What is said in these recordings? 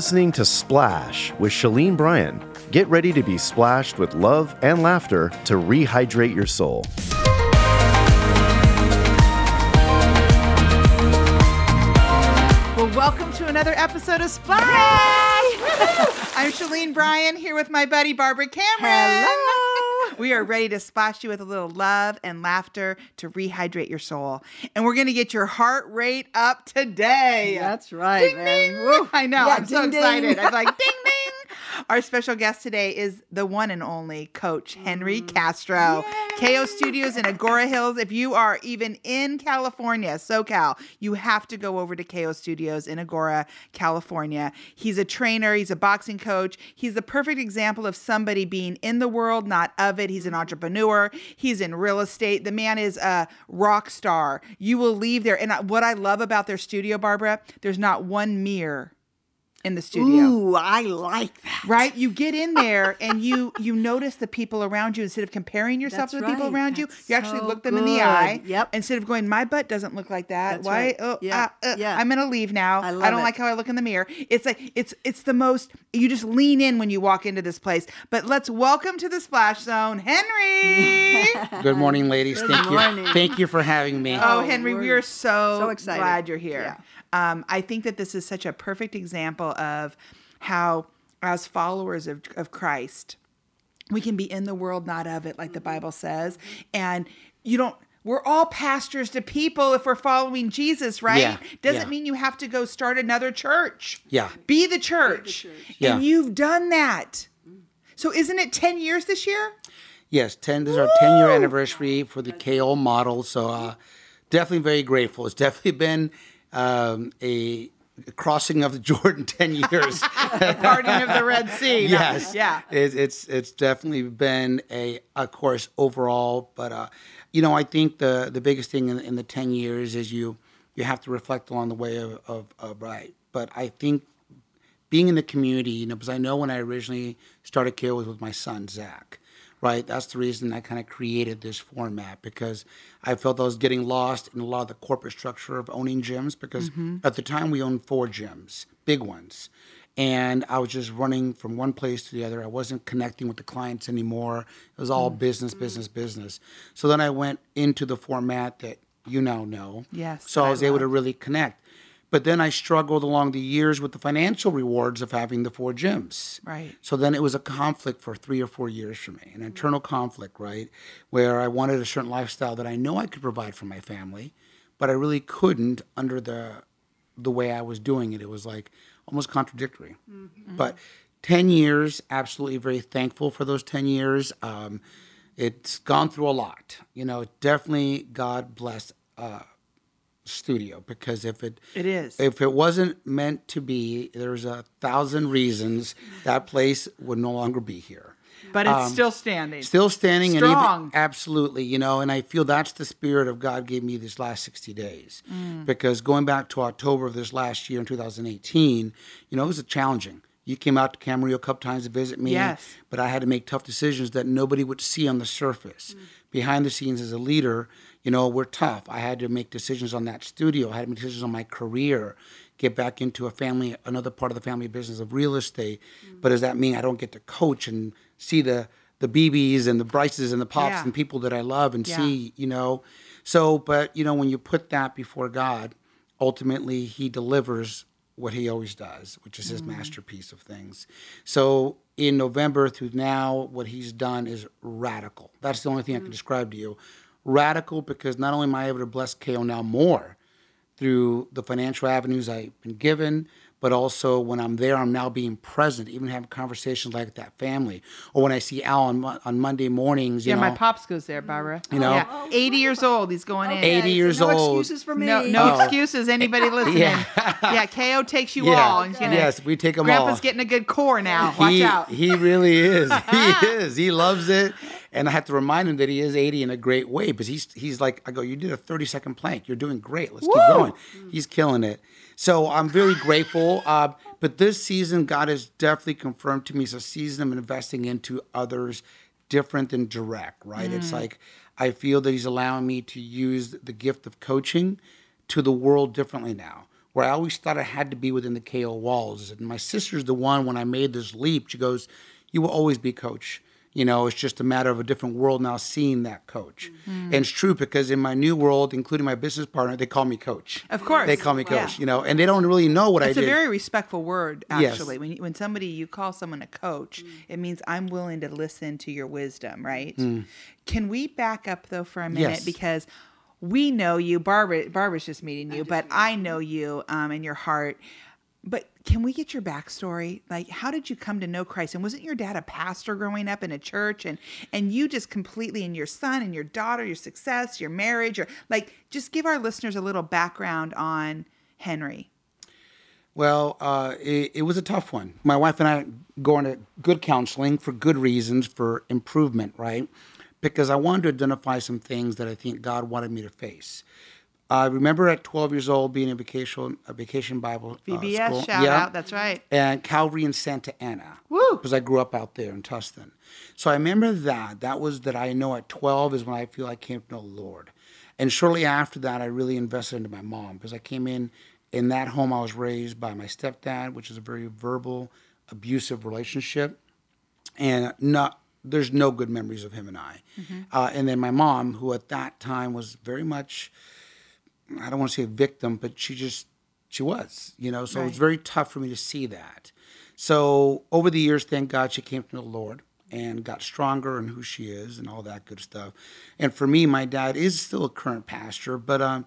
listening to Splash with Shalene Bryan. Get ready to be splashed with love and laughter to rehydrate your soul. Well, welcome to another episode of Splash. I'm Shalene Bryan here with my buddy Barbara Cameron. Hello. We are ready to splash you with a little love and laughter to rehydrate your soul. And we're going to get your heart rate up today. That's right, Ding, man. ding. I know. Yeah, I'm so ding, ding. excited. I'm like, ding, ding. Our special guest today is the one and only Coach Henry mm. Castro. KO Studios in Agoura Hills. If you are even in California, SoCal, you have to go over to KO Studios in Agoura, California. He's a trainer, he's a boxing coach. He's the perfect example of somebody being in the world, not of it. He's an entrepreneur, he's in real estate. The man is a rock star. You will leave there. And what I love about their studio, Barbara, there's not one mirror in the studio Ooh, I like that. right you get in there and you you notice the people around you instead of comparing yourself That's to the people around you That's you actually so look them in the eye Yep. instead of going my butt doesn't look like that That's why right. oh Yeah, uh, uh, yeah. i'm gonna leave now I i, don't it. like how i look in the mirror it's like it's it's the most you just lean in when you walk into this place but let's welcome to the splash zone henry Good morning, ladies. Good Thank morning. you. Thank you for having me. Oh, Oh, Henry, we we're so, so excited. glad you're here. Um, I think that this is such a perfect example of how, as followers of, of Christ, we can be in the world, not of it, like the Bible says. And you don't, we're all pastors to people if we're following Jesus, right? Yeah, Doesn't yeah. mean you have to go start another church. Yeah. Be the church. Yeah. And you've done that. So isn't it 10 years this year? Yes, ten. This is our ten year anniversary for the KO model. So uh, definitely very grateful. It's definitely been um, a crossing of the Jordan ten years. Parting of the Red Sea. yes. Yeah. It's it's it's definitely been a of course overall, but uh, you know I think the the biggest thing in, in the ten years is you you have to reflect along the way of, of, of right. But I think being in the community, you know, because I know when I originally started KO was with my son Zach, right? That's the reason I kind of created this format because I felt I was getting lost in a lot of the corporate structure of owning gyms. Because mm-hmm. at the time we owned four gyms, big ones, and I was just running from one place to the other. I wasn't connecting with the clients anymore. It was all mm-hmm. business, business, business. So then I went into the format that you now know. Yes, So I I was able to really connect. But then I struggled along the years with the financial rewards of having the four gyms. Right. So then it was a conflict for three or four years for me, an internal conflict, right? Where I wanted a certain lifestyle that I know I could provide for my family, but I really couldn't under the the way I was doing it. It was like almost contradictory. But 10 years, absolutely very thankful for those 10 years. Um, it's gone through a lot. You know, definitely God bless uh, studio because if it It is. if it wasn't meant to be, there's a thousand reasons that place would no longer be here. But it's still standing. Still standing and Strong. even absolutely, you know, and I feel that's the spirit of God gave me these last 60 days. Mm. Because going back to October of this last year in 2018, you know, it was challenging. You came out to Camarillo a couple times to visit me, Yes. but I had to make tough decisions that nobody would see on the surface. Behind the scenes as a leader, you know, we're tough. I had to make decisions on that studio. I had to make decisions on my career, get back into a family, another part of the family business of real estate. Mm. But does that mean I don't get to coach and see the the BBs and the Bryces and the Pops Yeah. and people that I love and Yeah. see, you know? So, but, you know, when you put that before God, ultimately He delivers what He always does, which is His mm. masterpiece of things. So, in November through now, what He's done is radical. That's the only thing I can mm. describe to you. Radical because not only am I able to bless KO now more, through the financial avenues I've been given, but also when I'm there, I'm now being present, even having conversations like that family. Or when I see Al on, on Monday mornings, you yeah, know, my pops goes there, Barbara. You know? Yeah. 80 years old. He's going in. 80 years so no old. excuses for me. No, no Oh. excuses. Anybody listening? Yeah. yeah. KO takes you Yeah. all. He's gonna, Yes, we take 'em Grandpa's all. Grandpa's getting a good core now. Watch he, out. He really is. he is. He loves it. And I have to remind him that he is 80 in a great way because he's he's like, I go, you did a 30 second plank. You're doing great. Let's keep going. He's killing it. So I'm really grateful. Uh, but this season, God has definitely confirmed to me it's a season of investing into others different than direct, right? It's like I feel that He's allowing me to use the gift of coaching to the world differently now where I always thought I had to be within the KO walls. And my sister's the one when I made this leap. She goes, "You will always be coach." You know, it's just a matter of a different world now seeing that coach. Mm-hmm. And it's true because in my new world, including my business partner, they call me coach. Of course. They call me coach, Yeah. you know, and they don't really know what It's I a did. It's a very respectful word, Yes. actually. When when somebody you call someone a coach, mm. it means I'm willing to listen to your wisdom, right? Mm. Can we back up though for a minute Yes. because we know you, Barbara. Barbara's just meeting you, but I know you um, in your heart. But can we get your backstory? Like, how did you come to know Christ? And wasn't your dad a pastor growing up in a church? And and you just completely, and your son and your daughter, your success, your marriage, or like, just give our listeners a little background on Henry. Well, uh, it, it was a tough one. My wife and I going to good counseling for good reasons, for improvement, right? Because I wanted to identify some things that I think God wanted me to face. I remember at 12 years old being in vacation, a vacation Bible uh, VBS school. shout out. That's right. and Calvary in Santa Ana. Woo! Because I grew up out there in Tustin. So I remember that. That was that I know at 12 is when I feel I came to know the Lord. And shortly after that, I really invested into my mom because I came in in that home I was raised by my stepdad, which is a very verbal, abusive relationship. And not there's no good memories of him and I. Uh, and then my mom, who at that time was very much I don't want to say a victim, but she just she was, you know. So it was very tough for me to see that. So over the years, thank God she came to know the Lord and got stronger and who she is and all that good stuff. And for me, my dad is still a current pastor, but um,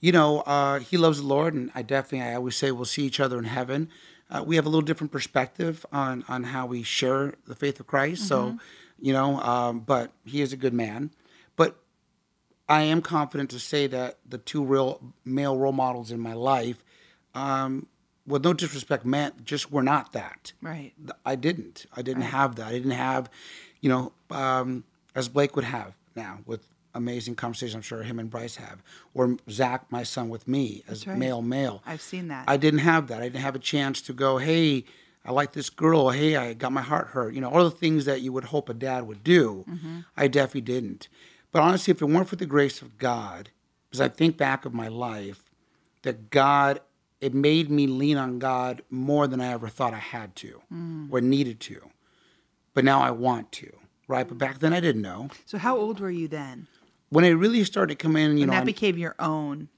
you know, uh, he loves the Lord, and I definitely I always say we'll see each other in heaven. Uh, we have a little different perspective on on how we share the faith of Christ. So, you know, um, but he is a good man. But I am confident to say that the two real male role models in my life, um, with no disrespect, man, just were not that. Right. I didn't. I didn't have that. I didn't have, you know, um, as Blake would have now with amazing conversations. I'm sure him and Bryce have, or Zach, my son, with me as right. male male. I've seen that. I didn't have that. I didn't have a chance to go, hey, I like this girl. Hey, I got my heart hurt. You know, all the things that you would hope a dad would do. I definitely didn't. But honestly, if it weren't for the grace of God, because I think back of my life, that God, it made me lean on God more than I ever thought I had to mm. or needed to. But now I want to, right? But back then I didn't know. So how old were you then? When it really started in, you know, that I'm- became your own.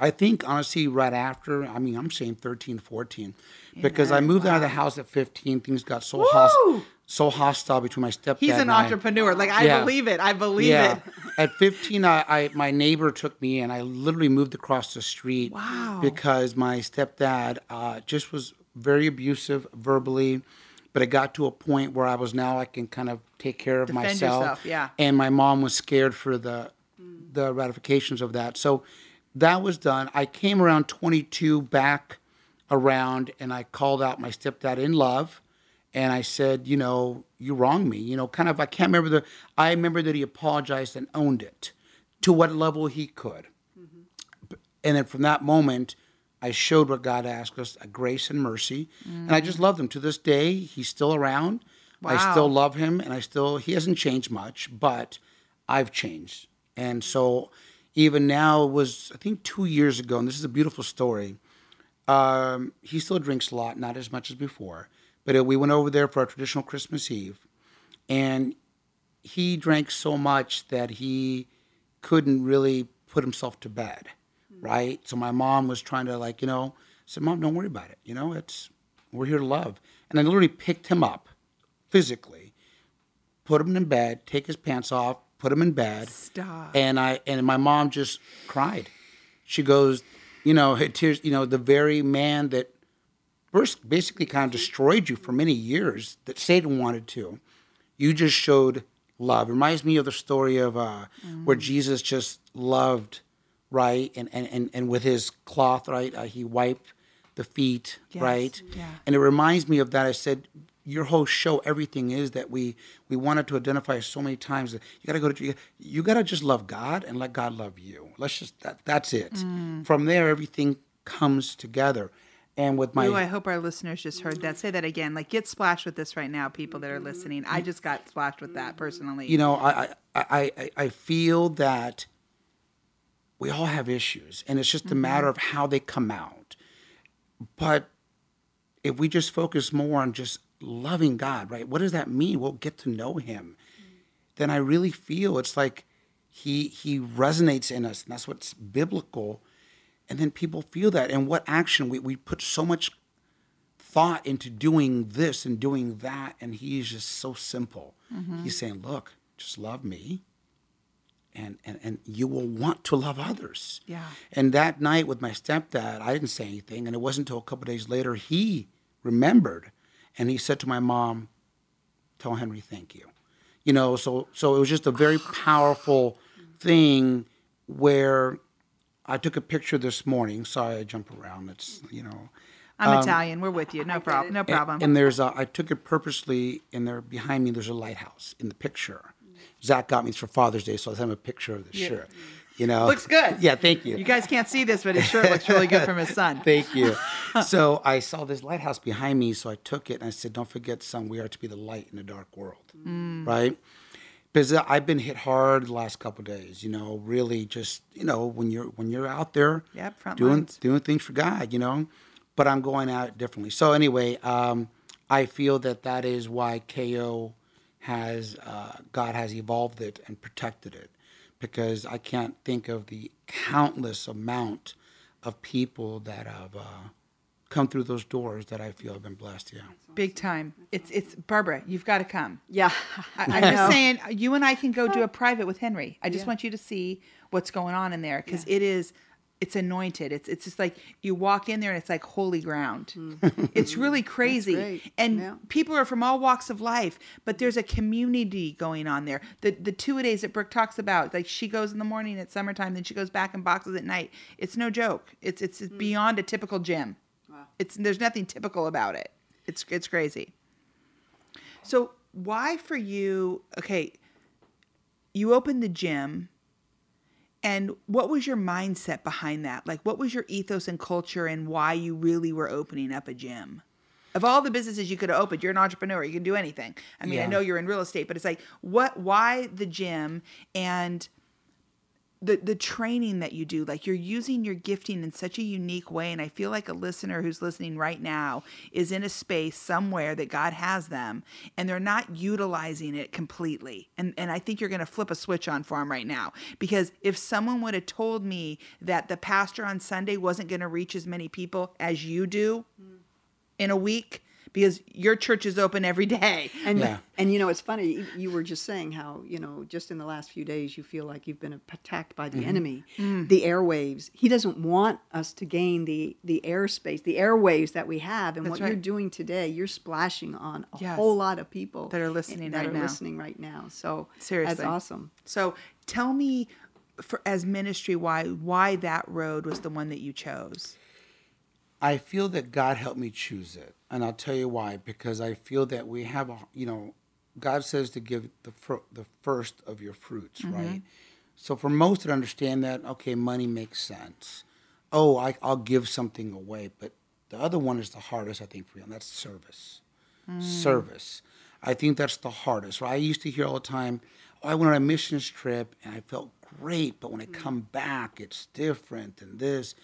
I think honestly, right after, I mean, I'm saying 13, 14, because I moved out of the house at 15. Things got so hostile, so hostile between my stepdad. He's an and I. entrepreneur. Like I Yeah. believe it. I believe Yeah. it. At 15, I, I my neighbor took me and I literally moved across the street. Wow. Because my stepdad uh, just was very abusive verbally, but it got to a point where I was now I can kind of take care of Defend myself. yourself, yeah. And my mom was scared for the the ratifications of that. So that was done. I came around 22 back around and I called out my stepdad in love and I said, you know, you wronged me. You know, kind of I can't remember the I remember that he apologized and owned it to what level he could. Mm-hmm. And then from that moment, I showed what God asked us, a grace and mercy. And I just mm. loved him. To this day, he's still around. I still love him and I still he hasn't changed much, but I've changed. And so even now was I think 2 years ago and this is a beautiful story. Um, he still drinks a lot, not as much as before. But we went over there for our traditional Christmas Eve, and he drank so much that he couldn't really put himself to bed, right? So my mom was trying to like, you know, said, "Mom, don't worry about it. You know, it's we're here to love." And I literally picked him up physically, put him in bed, take his pants off, put him in bed, Stop. and I and my mom just cried. She goes, you know, her tears. You know, the very man that first basically kind of destroyed you for many years that Satan wanted to. You just showed love. It reminds me of the story of uh, where Jesus just loved, right, and and and, and with his cloth, right, uh, he wiped the feet, Yes, right, yeah. and it reminds me of that. I said. Your whole show, everything is that we we wanted to identify so many times that you gotta go to you, you gotta just love God and let God love you. Let's just that that's it. Mm. From there, everything comes together. And with my Ooh, I hope our listeners just heard that. Say that again. Like, get splashed with this right now, people that are listening. I just got splashed with that personally. you know, I, I, I, I- I feel that we all have issues, and it's just a matter of how they come out. but if we just focus more on just loving God, right? What does that mean? We'll get to know Him. Then I really feel it's like He He resonates in us, and that's what's biblical. And then people feel that, and what action we we put so much thought into doing this and doing that, and He's just so simple. Mm-hmm. He's saying, "Look, just love me." And, and, and you will want to love others. Yeah. And that night with my stepdad, I didn't say anything. And it wasn't until a couple days later he remembered and he said to my mom, Tell Henry thank you. You know, so so it was just a very powerful thing where I took a picture this morning. Sorry I jump around. It's you know I'm um, Italian. We're with you. No problem. No problem. and there's a, I took it purposely, and there behind me there's a lighthouse in the picture. Zach got me for Father's Day, so I sent him a picture of the shirt. You know, Looks good. Yeah, thank you. you guys can't see this, but his shirt looks really good from his son. Thank you. so I saw this lighthouse behind me, so I took it and I said, "Don't forget, son, we are to be the light in the dark world." Right? Because I've been hit hard the last couple days. You know, really, just you know, when you're when you're out there, Yep, doing lines. doing things for God. You know, but I'm going at it differently. So anyway, um, I feel that that is why KO has uh, God has evolved it and protected it, because I can't think of the countless amount of people that have uh, come through those doors that I feel have been blessed. Yeah. Big time. It's it's Barbara. You've got to come. Yeah. I, I'm just saying, you and I can go do a private with Henry. I just want you to see what's going on in there because it is, it's anointed. It's it's just like you walk in there and it's like holy ground. Mm-hmm. It's really crazy, and Yeah. people are from all walks of life. But there's a community going on there. The the two a days that Brooke talks about, like she goes in the morning at summertime, then she goes back and boxes at night. It's no joke. It's it's mm. beyond a typical gym. Wow. It's there's nothing typical about it. It's it's crazy. So why for you? Okay, you opened the gym, and what was your mindset behind that? Like, what was your ethos and culture, and why you really were opening up a gym? Of all the businesses you could have opened, you're an entrepreneur. You can do anything. I mean, I know you're in real estate, but it's like, what? Why the gym and the the training that you do like you're using your gifting in such a unique way and i feel like a listener who's listening right now is in a space somewhere that god has them and they're not utilizing it completely. And and i think you're going to flip a switch on for them right now because if someone would have told me that the pastor on sunday wasn't going to reach as many people as you do in a week because your church is open every day And Yeah. and you know it's funny. You, you were just saying how you know just in the last few days you feel like you've been attacked by Mm-hmm. the enemy, Mm. the airwaves. He doesn't want us to gain the the airspace, the airwaves that we have. And That's what right. you're doing today, you're splashing on a Yes. whole lot of people That are listening that right are now. listening right now. So Seriously. that's awesome. So tell me, for as ministry, why why that road was the one that you chose? I feel that God helped me choose it, and I'll tell you why. Because I feel that we have a, you know, God says to give the fir- the first of your fruits, mm-hmm. right? So for most to understand that, okay, money makes sense. Oh, I, I'll give something away, but the other one is the hardest, I think, for you, and that's service. Mm. Service. I think that's the hardest. Right? I used to hear all the time, oh, I went on a missions trip and I felt great, but when I mm. come back, it's different and this.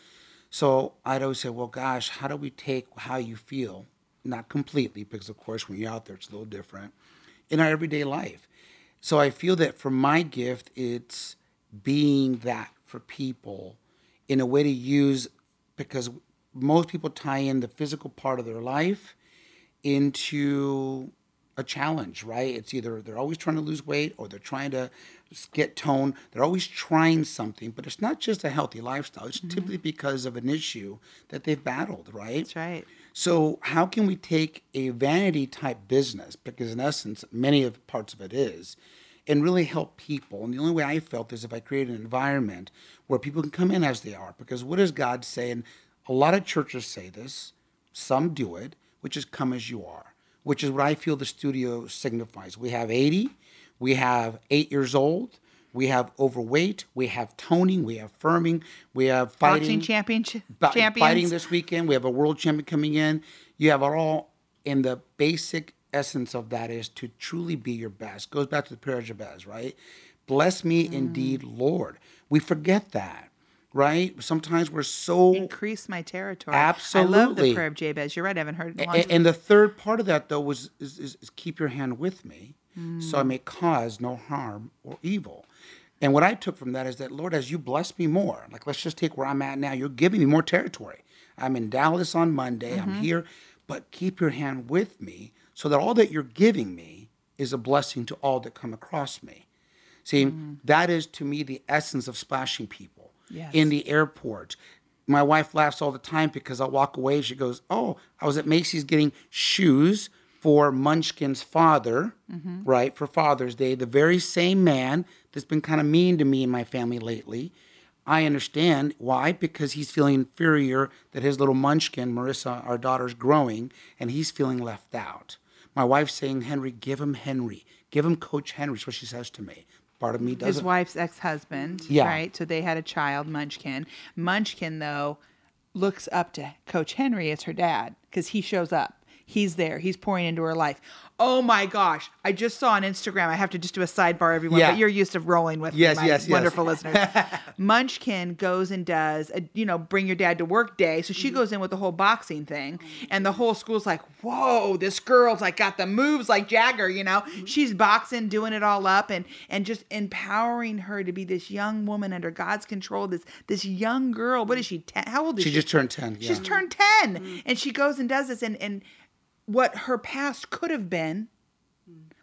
So I'd always say, well, gosh, how do we take how you feel, not completely, because of course when you're out there, it's a little different, in our everyday life. So I feel that for my gift, it's being that for people in a way to use, because most people tie in the physical part of their life into a challenge, right? It's either they're always trying to lose weight or they're trying to get tone. They're always trying something, but it's not just a healthy lifestyle. It's mm-hmm. typically because of an issue that they've battled, right? That's right. So how can we take a vanity type business, because in essence, many of parts of it is, and really help people? And the only way I felt is if I create an environment where people can come in as they are. Because what does God say? And a lot of churches say this, some do it, which is come as you are, which is what I feel the studio signifies. We have 80, we have eight years old, we have overweight, we have toning, we have firming, we have fighting Boxing championship champions. fighting this weekend. We have a world champion coming in. You have it all, and the basic essence of that is to truly be your best. Goes back to the prayer of Jabez, right? Bless me Mm. indeed, Lord. We forget that, right? Sometimes we're so Increase my territory. Absolutely, I love the prayer of Jabez. You're right. I haven't heard it in a long A- time. and the third part of that though was is, is, is keep your hand with me so i Mm. may cause no harm or evil and what i took from that is that lord as you bless me more like let's just take where i'm at now you're giving me more territory i'm in dallas on monday Mm-hmm. i'm here but keep your hand with me so that all that you're giving me is a blessing to all that come across me See, that is to me the essence of splashing people Yes. in the airport. My wife laughs all the time because I'll walk away. She goes, Oh, I was at Macy's getting shoes for Munchkin's father, mm-hmm. right, for Father's Day. The very same man that's been kind of mean to me and my family lately. I understand why, because he's feeling inferior that his little munchkin, Marissa, our daughter's growing, and he's feeling left out. My wife's saying, Henry, give him Henry. Give him Coach Henry. That's what she says to me. Part of me doesn't. His wife's ex-husband Yeah. right so they had a child munchkin munchkin though looks up to coach henry as her dad because he shows up he's there he's pouring into her life oh my gosh i just saw on instagram i have to just do a sidebar everyone Yeah. but you're used to rolling with Yes, me, my yes, yes. wonderful listeners munchkin goes and does a you know bring your dad to work day so Mm-hmm. she goes in with the whole boxing thing and the whole school's like whoa this girl's like got the moves like jagger you know Mm-hmm. she's boxing doing it all up and and just empowering her to be this young woman under god's control this this young girl what is she 10 how old is She she just turned 10. Yeah. she's turned 10 and she goes and does this and and what her past could have been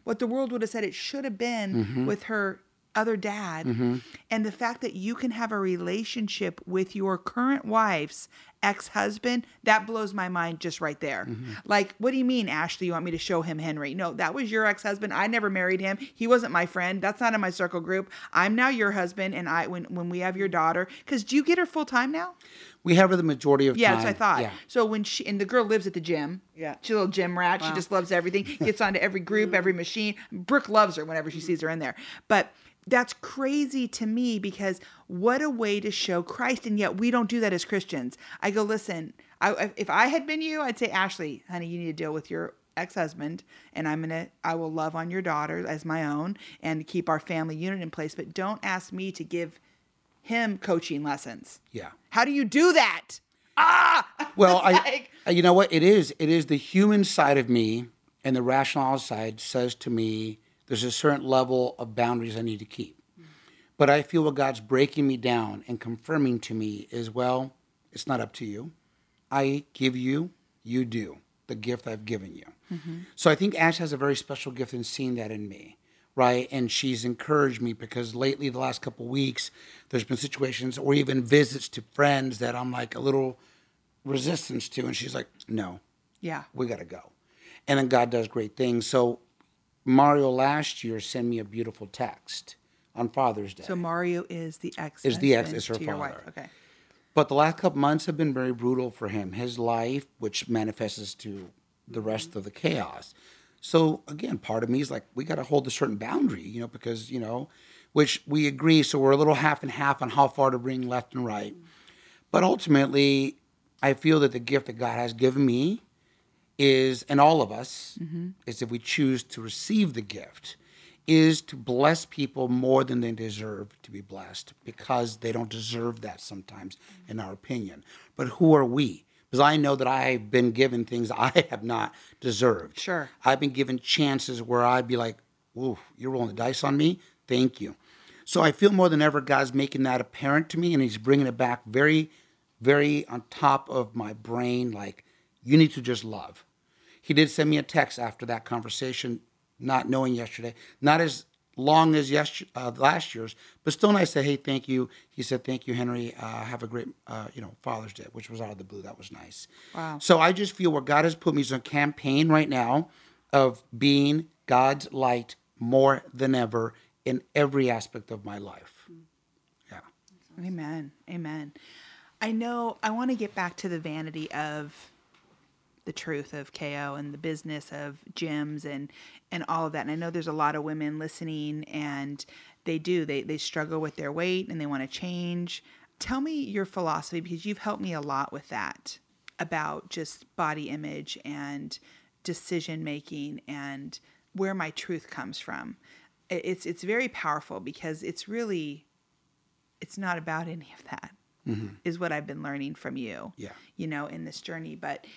what the world would have said it should have been mm-hmm. with her other dad mm-hmm. and the fact that you can have a relationship with your current wife's ex-husband that blows my mind just right there mm-hmm. like what do you mean ashley you want me to show him henry no that was your ex-husband i never married him he wasn't my friend that's not in my circle group i'm now your husband and i when when we have your daughter because do you get her full-time now We have her the majority of yeah, time. that's what I thought. Yeah. So when she and the girl lives at the gym. Yeah. She's a little gym rat. She just loves everything. Gets onto every group, every machine. Brooke loves her whenever she sees her in there. But that's crazy to me because what a way to show Christ, and yet we don't do that as Christians. I go, listen, I, if I had been you, I'd say, Ashley, honey, you need to deal with your ex-husband and i'm gonna i will love on your daughter as my own and keep our family unit in place but don't ask me to give him coaching lessons Yeah. how do you do that ah Well, I, like- I- you know what? It is. It is the human side of me, and the rational side says to me, there's a certain level of boundaries I need to keep. But I feel what God's breaking me down and confirming to me is, well, it's not up to you. I give you, you do the gift I've given you. Mm-hmm. So I think Ash has a very special gift in seeing that in me, right? And she's encouraged me because lately, the last couple of weeks, there's been situations or even visits to friends that I'm like a little resistance to, and she's like, no, yeah we got to go. And then God does great things. So Mario last year sent me a beautiful text on Father's Day. So Mario is the ex. Is the ex- is her your wife. father. Okay. But the last couple months have been very brutal for him. His life, which manifests to the rest mm-hmm. of the chaos. So again, part of me is like, we got to hold a certain boundary, you know, because you know, which we agree. So we're a little half and half on how far to bring left and right. Mm-hmm. But ultimately, I feel that the gift that God has given me is, and all of us, mm-hmm. is if we choose to receive the gift, is to bless people more than they deserve to be blessed because they don't deserve that sometimes, mm-hmm. in our opinion. But who are we? Because I know that I've been given things I have not deserved. Sure. I've been given chances where I'd be like, "Ooh, you're rolling the dice on me. Thank you." So I feel more than ever God's making that apparent to me, and He's bringing it back very, very on top of my brain. Like, you need to just love. He did send me a text after that conversation, not knowing yesterday, not as long as yes, uh, last year's, but still nice. Say, hey, thank you. He said, thank you, Henry. Uh, have a great, uh, you know, Father's Day, which was out of the blue. That was nice. Wow. So I just feel where God has put me is a campaign right now of being God's light more than ever in every aspect of my life. Yeah. Amen. Amen. I know I want to get back to the vanity of the truth of KO and the business of gyms and and all of that. And I know there's a lot of women listening and they do. They they struggle with their weight and they want to change. Tell me your philosophy because you've helped me a lot with that about just body image and decision making and where my truth comes from. It's it's very powerful because it's really it's not about any of that. is what I've been learning from you. Mm-hmm. Yeah. You know, in this journey, but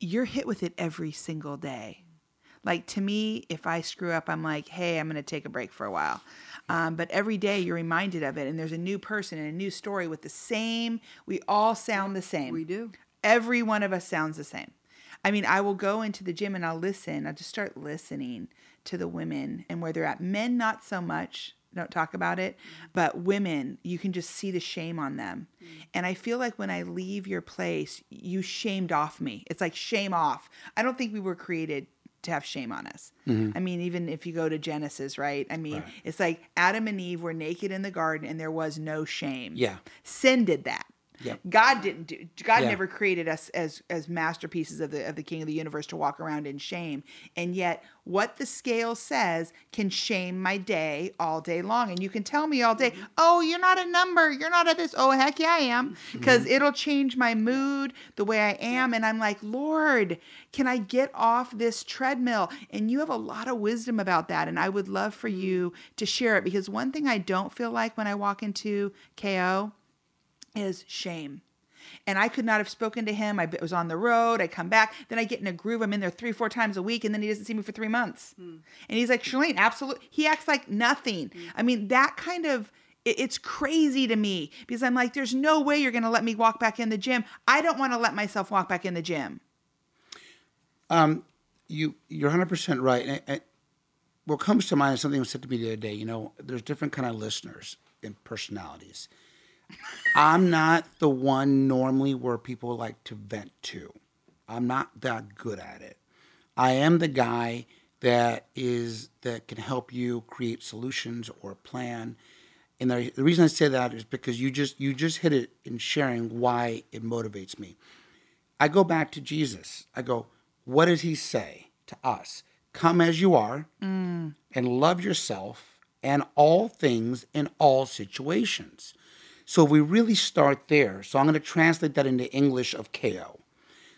you're hit with it every single day. Like to me, if I screw up, I'm like, hey, I'm going to take a break for a while. Um, but every day you're reminded of it, and there's a new person and a new story with the same. We all sound the same. We do. Every one of us sounds the same. I mean, I will go into the gym and I'll listen. I'll just start listening to the women and where they're at. Men, not so much. Don't talk about it. But women, you can just see the shame on them. And I feel like when I leave your place, you shamed off me. It's like shame off. I don't think we were created to have shame on us. Mm-hmm. I mean, even if you go to Genesis, right? I mean, it's like Adam and Eve were naked in the garden and there was no shame. Yeah. Sin did that. Yep. God didn't do. God Yeah. never created us as as masterpieces of the of the King of the universe to walk around in shame. And yet, what the scale says can shame my day all day long. And you can tell me all day, mm-hmm. "Oh, you're not a number. You're not a this." Oh, heck yeah, I am, mm-hmm. because it'll change my mood, the way I am. And I'm like, Lord, can I get off this treadmill? And you have a lot of wisdom about that, and I would love for mm-hmm. you to share it because one thing I don't feel like when I walk into KO is shame. And I could not have spoken to him. I was on the road. I come back. Then I get in a groove. I'm in there three, four times a week. And then he doesn't see me for three months. Hmm. And he's like, Shalene, absolutely. He acts like nothing. Hmm. I mean, that kind of, it- it's crazy to me because I'm like, there's no way you're going to let me walk back in the gym. I don't want to let myself walk back in the gym. Um, you you're 100 percent right. And, and what comes to mind is something was said to me the other day. You know, there's different kind of listeners and personalities. I'm not the one normally where people like to vent to. I'm not that good at it. I am the guy that is that can help you create solutions or plan. And the, the reason I say that is because you just you just hit it in sharing why it motivates me. I go back to Jesus. I go, what does he say to us? Come as you are mm. and love yourself and all things in all situations. So we really start there. So I'm going to translate that into English of KO.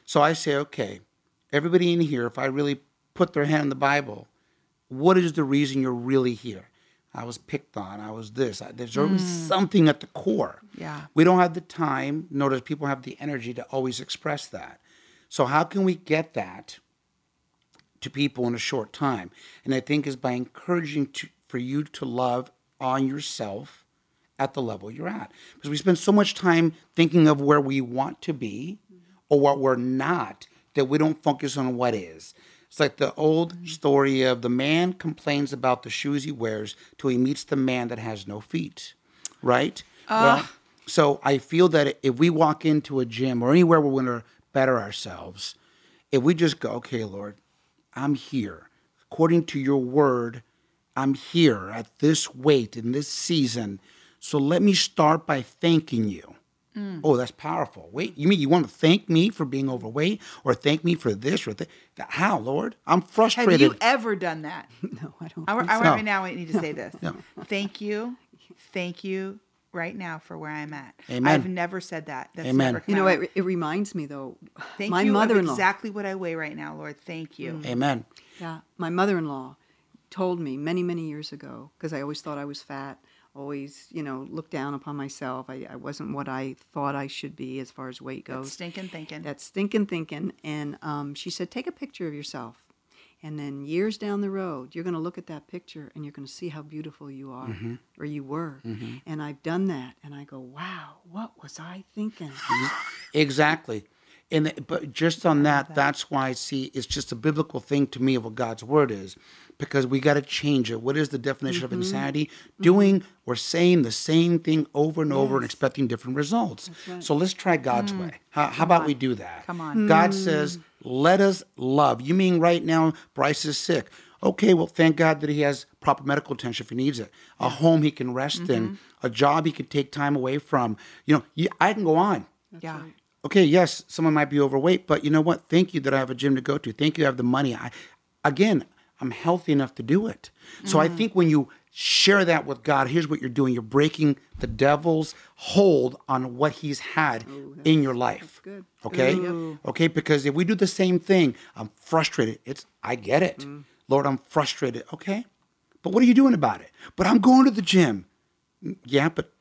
So I say, okay, everybody in here, if I really put their hand in the Bible, what is the reason you're really here? I was picked on. I was this. I, there's always hmm. something at the core. Yeah. We don't have the time, nor does people have the energy to always express that. So how can we get that to people in a short time? And I think is by encouraging to, for you to love on yourself at the level you're at. Because we spend so much time thinking of where we want to be or what we're not that we don't focus on what is. It's like the old mm-hmm. story of the man complains about the shoes he wears till he meets the man that has no feet, right? well, so I feel that if we walk into a gym or anywhere we're going to better ourselves, if we just go, okay, Lord, I'm here. According to your word, I'm here at this weight in this season. So let me start by thanking you. Mm. Oh, that's powerful. Wait, you mean you want to thank me for being overweight or thank me for this or that? How, Lord? I'm frustrated. Have you ever done that? No, I don't. I, think I, so. right now I need to say this. Thank you. Thank you right now for where I'm at. Amen. I've never said that. That's Amen. never You know, it, it reminds me though. Thank my you of mother-in-law. exactly what I weigh right now, Lord. Thank you. Mm. Amen. Yeah, my mother-in-law told me many, many years ago because I always thought I was fat. Always, you know, looked down upon myself. I, I wasn't what I thought I should be as far as weight goes. That's stinking thinking. That's thinking, thinking. And um, she said, take a picture of yourself. And then years down the road, you're going to look at that picture and you're going to see how beautiful you are mm-hmm. or you were. Mm-hmm. And I've done that. And I go, wow, what was I thinking? Mm-hmm. Exactly. And but just on that, that's why I see it's just a biblical thing to me of what God's word is, because we got to change it. What is the definition of mm-hmm. insanity? Mm-hmm. Doing or saying the same thing over and over and expecting different results. So let's try God's mm. way. How, how about we do that? Come on. God says, "Let us love." You mean right now Bryce is sick? Okay, well, thank God that he has proper medical attention if he needs it, a home he can rest in, mm-hmm. a job he can take time away from. You know, I can go on yeah. Okay, yes, someone might be overweight, but you know what? Thank you that I have a gym to go to. Thank you I have the money. I again, I'm healthy enough to do it. So I think when you share that with God, here's what you're doing. You're breaking the devil's hold on what he's had in your life. good. Okay? Okay, because if we do the same thing, I'm frustrated. It's I get it. Lord, I'm frustrated. Okay. But what are you doing about it? But I'm going to the gym. Mm, yeah, but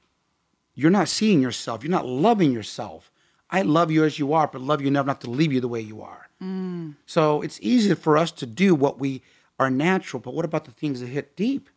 you're not seeing yourself. You're not loving yourself. I love you as you are, but love you enough not to leave you the way you are. Mm. So it's easy for us to do what we are natural, but what about the things that hit deep?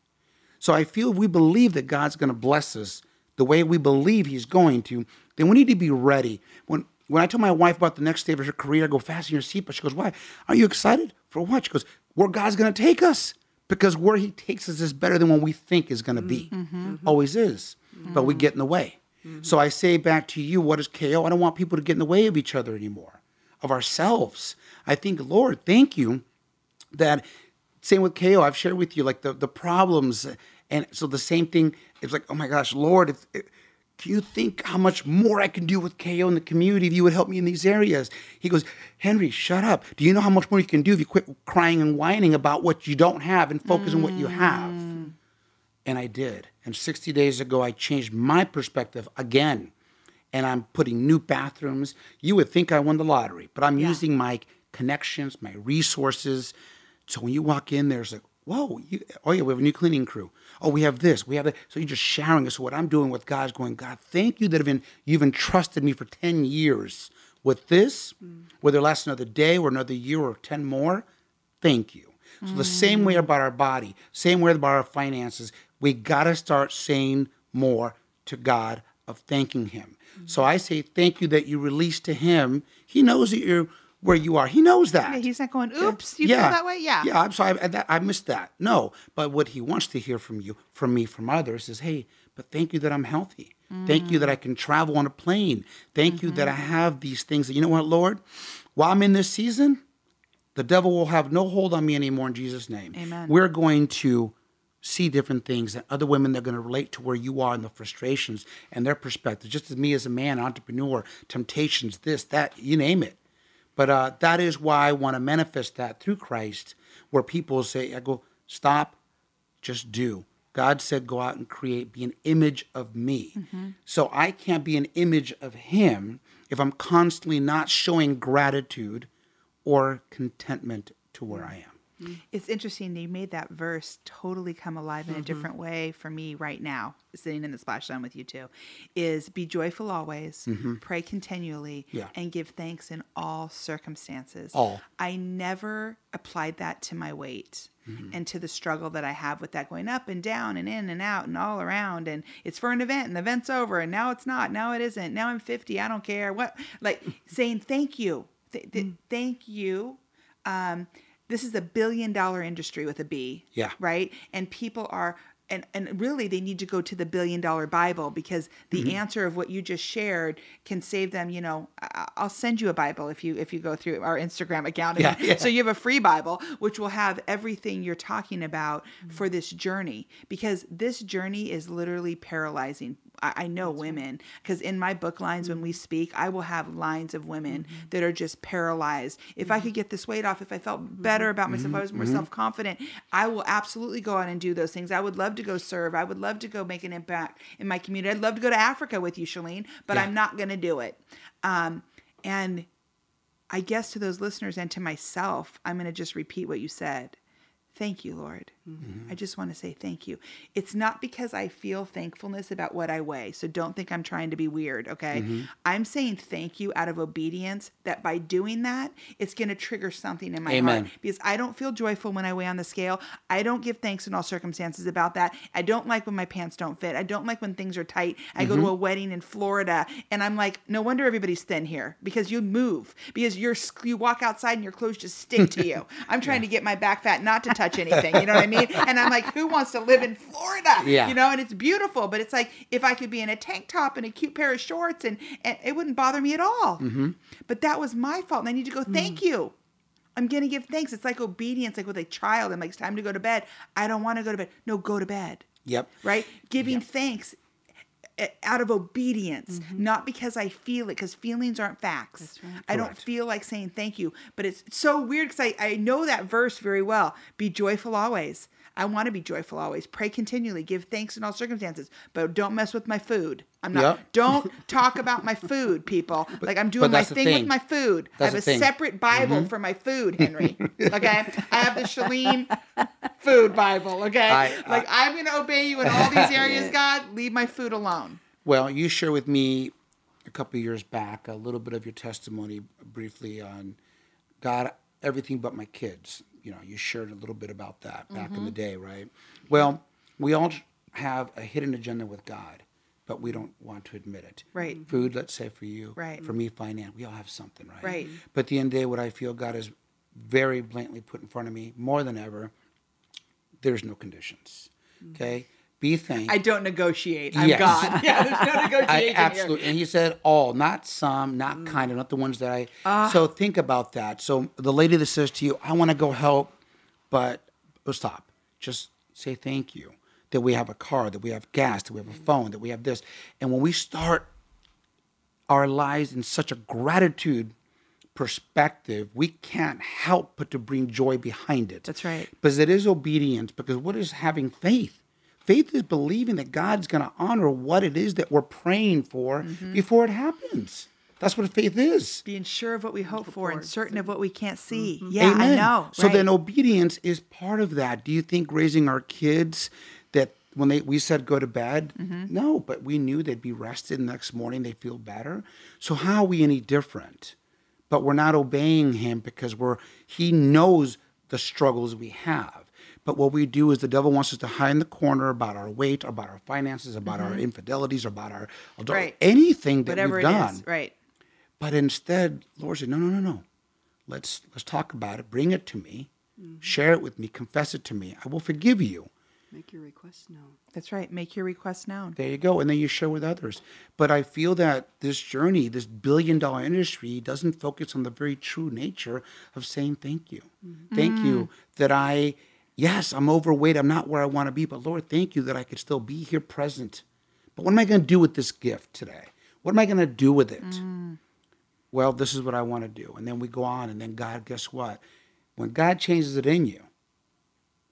So I feel if we believe that God's going to bless us the way we believe He's going to, then we need to be ready. When when I told my wife about the next stage of her career, I go fasten your seatbelt. She goes, "Why? Are you excited for what?" She goes, "Where God's going to take us." Because where He takes us is better than what we think is going to be. Mm-hmm. Mm-hmm. Always is, but we mm-hmm. get in the way. Mm-hmm. So I say back to you, what is KO? I don't want people to get in the way of each other anymore, of ourselves. I think, Lord, thank you that same with KO. I've shared with you like the the problems, and so the same thing. It's like, oh my gosh, Lord, if, if, can you think how much more I can do with KO in the community if you would help me in these areas? He goes, Henry, shut up. Do you know how much more you can do if you quit crying and whining about what you don't have and focus on what you have? And I did. And 60 days ago, I changed my perspective again. And I'm putting new bathrooms. You would think I won the lottery, but I'm using my connections, my resources. So when you walk in, there's like, whoa, you, oh yeah, we have a new cleaning crew. Oh, we have this, we have that. So you're just sharing. So what I'm doing with God is going, God, thank you that have been, you've entrusted me for 10 years with this, mm. whether it lasts another day or another year or 10 more. Thank you. So the same way mm. about our body, same way about our finances, we got to start saying more to God of thanking Him. Mm-hmm. So I say thank you that you release to Him. He knows that you're where you are. He knows that. Yeah, he's not going, oops, you feel that way? Yeah. Yeah, I'm sorry. I, that, I missed that. No, but what he wants to hear from you, from me, from others is, hey, but thank you that I'm healthy. Thank you that I mm. can travel on a plane. Thank you that I mm-hmm. have these things. That, you know what, Lord? While I'm in this season, the devil will have no hold on me anymore in Jesus' name. Amen. We're going to see different things and other women that are going to relate to where you are and the frustrations and their perspective. Just as me as a man, entrepreneur, temptations, this, that, you name it. But uh, that is why I want to manifest that through Christ, where people say, I go, stop, just do. God said, go out and create, be an image of me. So I can't be an image of Him if I'm constantly not showing gratitude or contentment to where I am. Mm-hmm. It's interesting. You made that verse totally come alive in a mm-hmm. different way for me right now, sitting in the splash zone with you two. Is be joyful always, mm-hmm. pray continually, Yeah. and give thanks in all circumstances. All. I never applied that to my weight and to the struggle that I have with that going up and down and in and out and all around. And it's for an event and the event's over and now it's not. Now it isn't. Now I'm 50. I don't care. What? Like saying thank you. Th- th- mm. Thank you. Um, this is a billion dollar industry with a B. Yeah. Right. And people are. And, and really, they need to go to the billion dollar Bible because the Mm-hmm. answer of what you just shared can save them. You know, I'll send you a Bible if you if you go through our Instagram account. Yeah, yeah. So you have a free Bible, which will have everything you're talking about for this journey, because this journey is literally paralyzing. I, I know women, because in my book lines, when we mm-hmm. speak, I will have lines of women mm-hmm. that are just paralyzed. If I could mm-hmm. get this weight off, if I felt better about myself, if I was more self confident, I will absolutely go out and do those things. I would love to go serve. I would love to go make an impact in my community. I'd love to go to Africa with you, Shalene, but Yeah. I'm not going to do it. Um, and I guess to those listeners and to myself, I'm going to just repeat what you said. Thank you, Lord. Mm-hmm. I just want to say thank you. It's not because I feel thankfulness about what I weigh. So don't think I'm trying to be weird, okay? Mm-hmm. I'm saying thank you out of obedience that by doing that, it's going to trigger something in my Amen. heart because I don't feel joyful when I weigh on the scale. I don't give thanks in all circumstances about that. I don't like when my pants don't fit. I don't like when things are tight. I go to mm-hmm. a wedding in Florida and I'm like, no wonder everybody's thin here because you move because you're you walk outside and your clothes just stick to you. I'm trying to get my back fat not to touch anything. You know what I mean? And I'm like, who wants to live in Florida? Yeah. You know, and it's beautiful, but it's like if I could be in a tank top and a cute pair of shorts and, and it wouldn't bother me at all. But that was my fault. And I need to go, thank you. I'm going to give thanks. It's like obedience, like with a child. I'm like, it's time to go to bed. I don't want to go to bed. No, go to bed. Yep. Right? Giving thanks eh, out of obedience, mm-hmm. not because I feel it, because feelings aren't facts. I don't feel like saying thank you. But it's so weird because I, I know that verse very well. Be joyful always. I want to be joyful always. Pray continually. Give thanks in all circumstances. But don't mess with my food. I'm not. Yep. Don't talk about my food, people. like I'm doing my thing, thing. with my food. That's I have a thing. separate Bible mm-hmm. for my food, Henry. Okay, I have the Shalene food Bible. Okay, I- like I'm going to obey you in all these areas, God. Leave my food alone. Well, you share with me a couple of years back a little bit of your testimony briefly on God, everything but my kids. You know, you shared a little bit about that back in the mm-hmm. day, right? Well, we all have a hidden agenda with God, but we don't want to admit it. Right. Food, let's say for you. Right. For me, finance. We all have something, right? Right. But at the end of the day, what I feel God has very blatantly put in front of me more than ever, there's no conditions. Mm-hmm. Okay? Be thankful. I don't negotiate. I'm Yes. God. Yeah, there's no negotiation I here. absolutely, and he said all, not some, not kind of, not the ones that I. Ah. so think about that. So the lady that says to you, "I want to go help," but oh, stop. Just say thank you that we have a car, that we have gas, that we have a phone, that we have this, and when we start our lives in such a gratitude perspective, we can't help but to bring joy behind it. That's right. Because it is obedience. Because what is having faith? Faith is believing that God's going to honor what it is that we're praying for Mm-hmm. before it happens. That's what faith is. Being sure of what we hope for and certain of what we can't see. Yeah, Amen. I know. So right. then obedience is part of that. Do you think raising our kids that when they we said go to bed? Mm-hmm. No, but we knew they'd be rested the next morning, they feel better. So how are we any different? But we're not obeying him because we're he knows the struggles we have. But what we do is the devil wants us to hide in the corner about our weight, about our finances, about our mm-hmm. infidelities, about our Mm-hmm. Right. anything that whatever we've it done. is. Right. But instead, Lord said, No, no, no, no. Let's let's talk about it. Bring it to me. Mm-hmm. Share it with me. Confess it to me. I will forgive you. Make your request known. That's right. Make your request known. There you go. And then you share with others. But I feel that this journey, this billion dollar industry, doesn't focus on the very true nature of saying thank you. Mm-hmm. Thank you mm. that I, yes, I'm overweight. I'm not where I want to be. But Lord, thank you that I could still be here present. But what am I going to do with this gift today? What am I going to do with it? Mm. Well, this is what I want to do. And then we go on. And then God, guess what? When God changes it in you,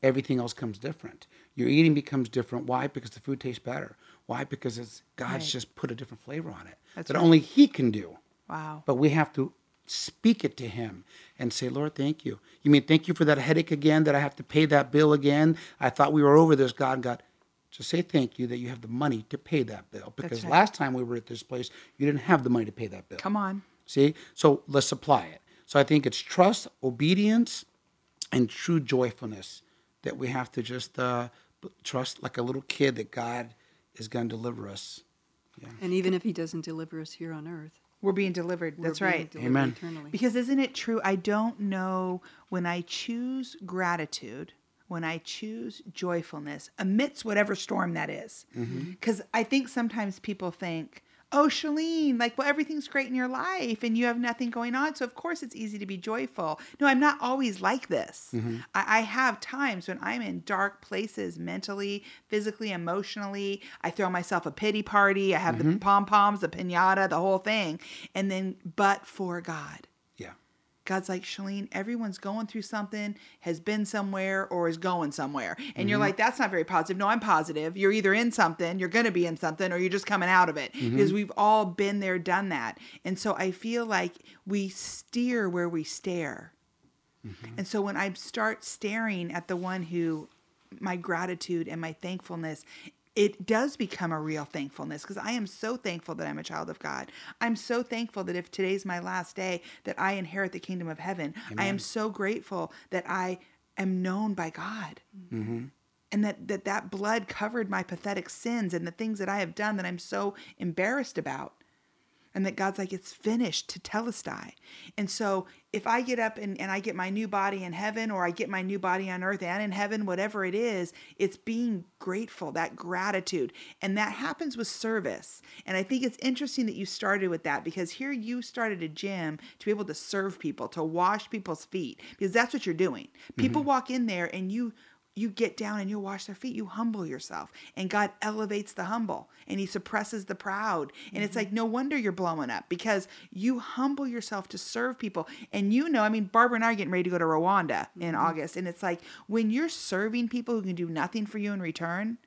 everything else comes different. Your eating becomes different. Why? Because the food tastes better. Why? Because it's God's Right. just put a different flavor on it That's that right. only He can do. Wow. But we have to speak it to Him and say, Lord, thank you. You mean thank you for that headache again, that I have to pay that bill again? I thought we were over this, God. God, just say thank you that you have the money to pay that bill. Because right. last time we were at this place, you didn't have the money to pay that bill. Come on. See? So let's apply it. So I think it's trust, obedience, and true joyfulness that we have to just uh, trust like a little kid that God is going to deliver us. And even if he doesn't deliver us here on earth, We're being delivered. we're That's being right. delivered Amen. Eternally. Because isn't it true? I don't know when I choose gratitude, when I choose joyfulness amidst whatever storm that is. Mm-hmm. Because I think sometimes people think, oh, Shalene, like, well, everything's great in your life and you have nothing going on. So, of course, it's easy to be joyful. No, I'm not always like this. Mm-hmm. I, I have times when I'm in dark places mentally, physically, emotionally. I throw myself a pity party. I have the mm-hmm. pom poms, the pinata, the whole thing. And then, but for God. God's like, Shalene, everyone's going through something, has been somewhere, or is going somewhere. And you're mm-hmm. like, that's not very positive. No, I'm positive. You're either in something, you're going to be in something, or you're just coming out of it. Mm-hmm. Because we've all been there, done that. And so I feel like we steer where we stare. Mm-hmm. And so when I start staring at the one who my gratitude and my thankfulness, it does become a real thankfulness because I am so thankful that I'm a child of God. I'm so thankful that if today's my last day, that I inherit the kingdom of heaven. I am so grateful that I am known by God. Mm-hmm. And that, that that blood covered my pathetic sins and the things that I have done that I'm so embarrassed about and that God's like, it's finished tetelestai. And so if I get up and, and I get my new body in heaven or I get my new body on earth and in heaven, whatever it is, it's being grateful, that gratitude. And that happens with service. And I think it's interesting that you started with that because here you started a gym to be able to serve people, to wash people's feet, because that's what you're doing. Mm-hmm. People walk in there and you you get down and you wash their feet. You humble yourself. And God elevates the humble and He suppresses the proud. And it's like, mm-hmm. no wonder you're blowing up because you humble yourself to serve people. And you know, I mean, Barbara and I are getting ready to go to Rwanda in mm-hmm. August. And it's like, when you're serving people who can do nothing for you in return,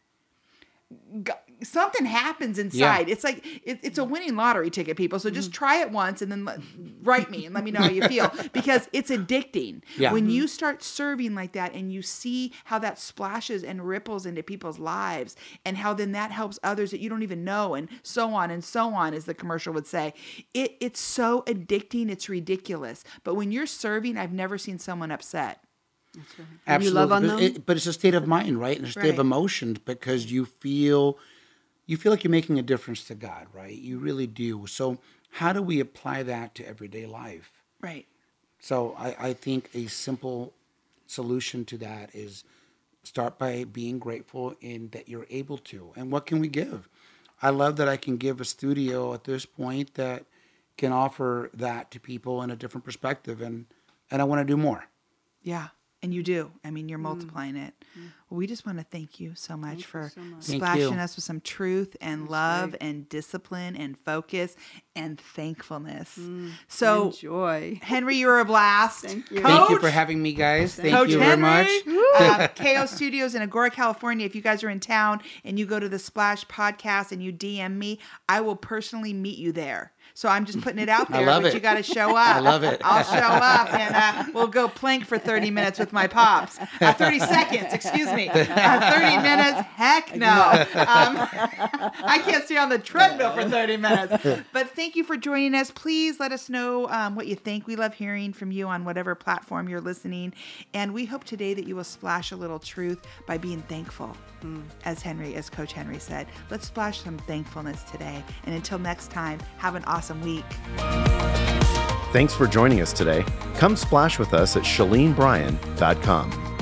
God, something happens inside. It's like it, it's a winning lottery ticket, people. So Mm-hmm. just try it once and then let, write me and let me know how you feel because it's addicting. Yeah. When you start serving like that and you see how that splashes and ripples into people's lives and how then that helps others that you don't even know and so on and so on, as the commercial would say, it it's so addicting. It's ridiculous. But when you're serving, I've never seen someone upset. And you love on but, it- but it's a state of mind, right? And a state Right. of emotion because you feel you feel like you're making a difference to God, right? You really do. So how do we apply that to everyday life? Right. So I, I think a simple solution to that is start by being grateful in that you're able to. And what can we give? I love that I can give a studio at this point that can offer that to people in a different perspective and and I want to do more. Yeah. And you do. I mean, you're mm. multiplying it. Well, we just want to thank you so much for Thank splashing us with some truth and love and discipline and focus and thankfulness. So, Enjoy. Henry, you were a blast. Thank you. Thank you for having me guys. Thank Coach you very much. uh, KO Studios in Agoura, California. If you guys are in town and you go to the Splash podcast and you DM me, I will personally meet you there. So I'm just putting it out I there, love but it. you got to show up. I love it. I'll show up and uh, we'll go plank for 30 minutes with my pops. Uh, 30 seconds, excuse me. Uh, 30 minutes? Heck no. Um, I can't stay on the treadmill for 30 minutes. But thank you for joining us. Please let us know um, what you think. We love hearing from you on whatever platform you're listening. And we hope today that you will splash a little truth by being thankful. As Henry, as Coach Henry said, let's splash some thankfulness today. And until next time, have an awesome week. Thanks for joining us today. Come splash with us at ShaleneBryan.com.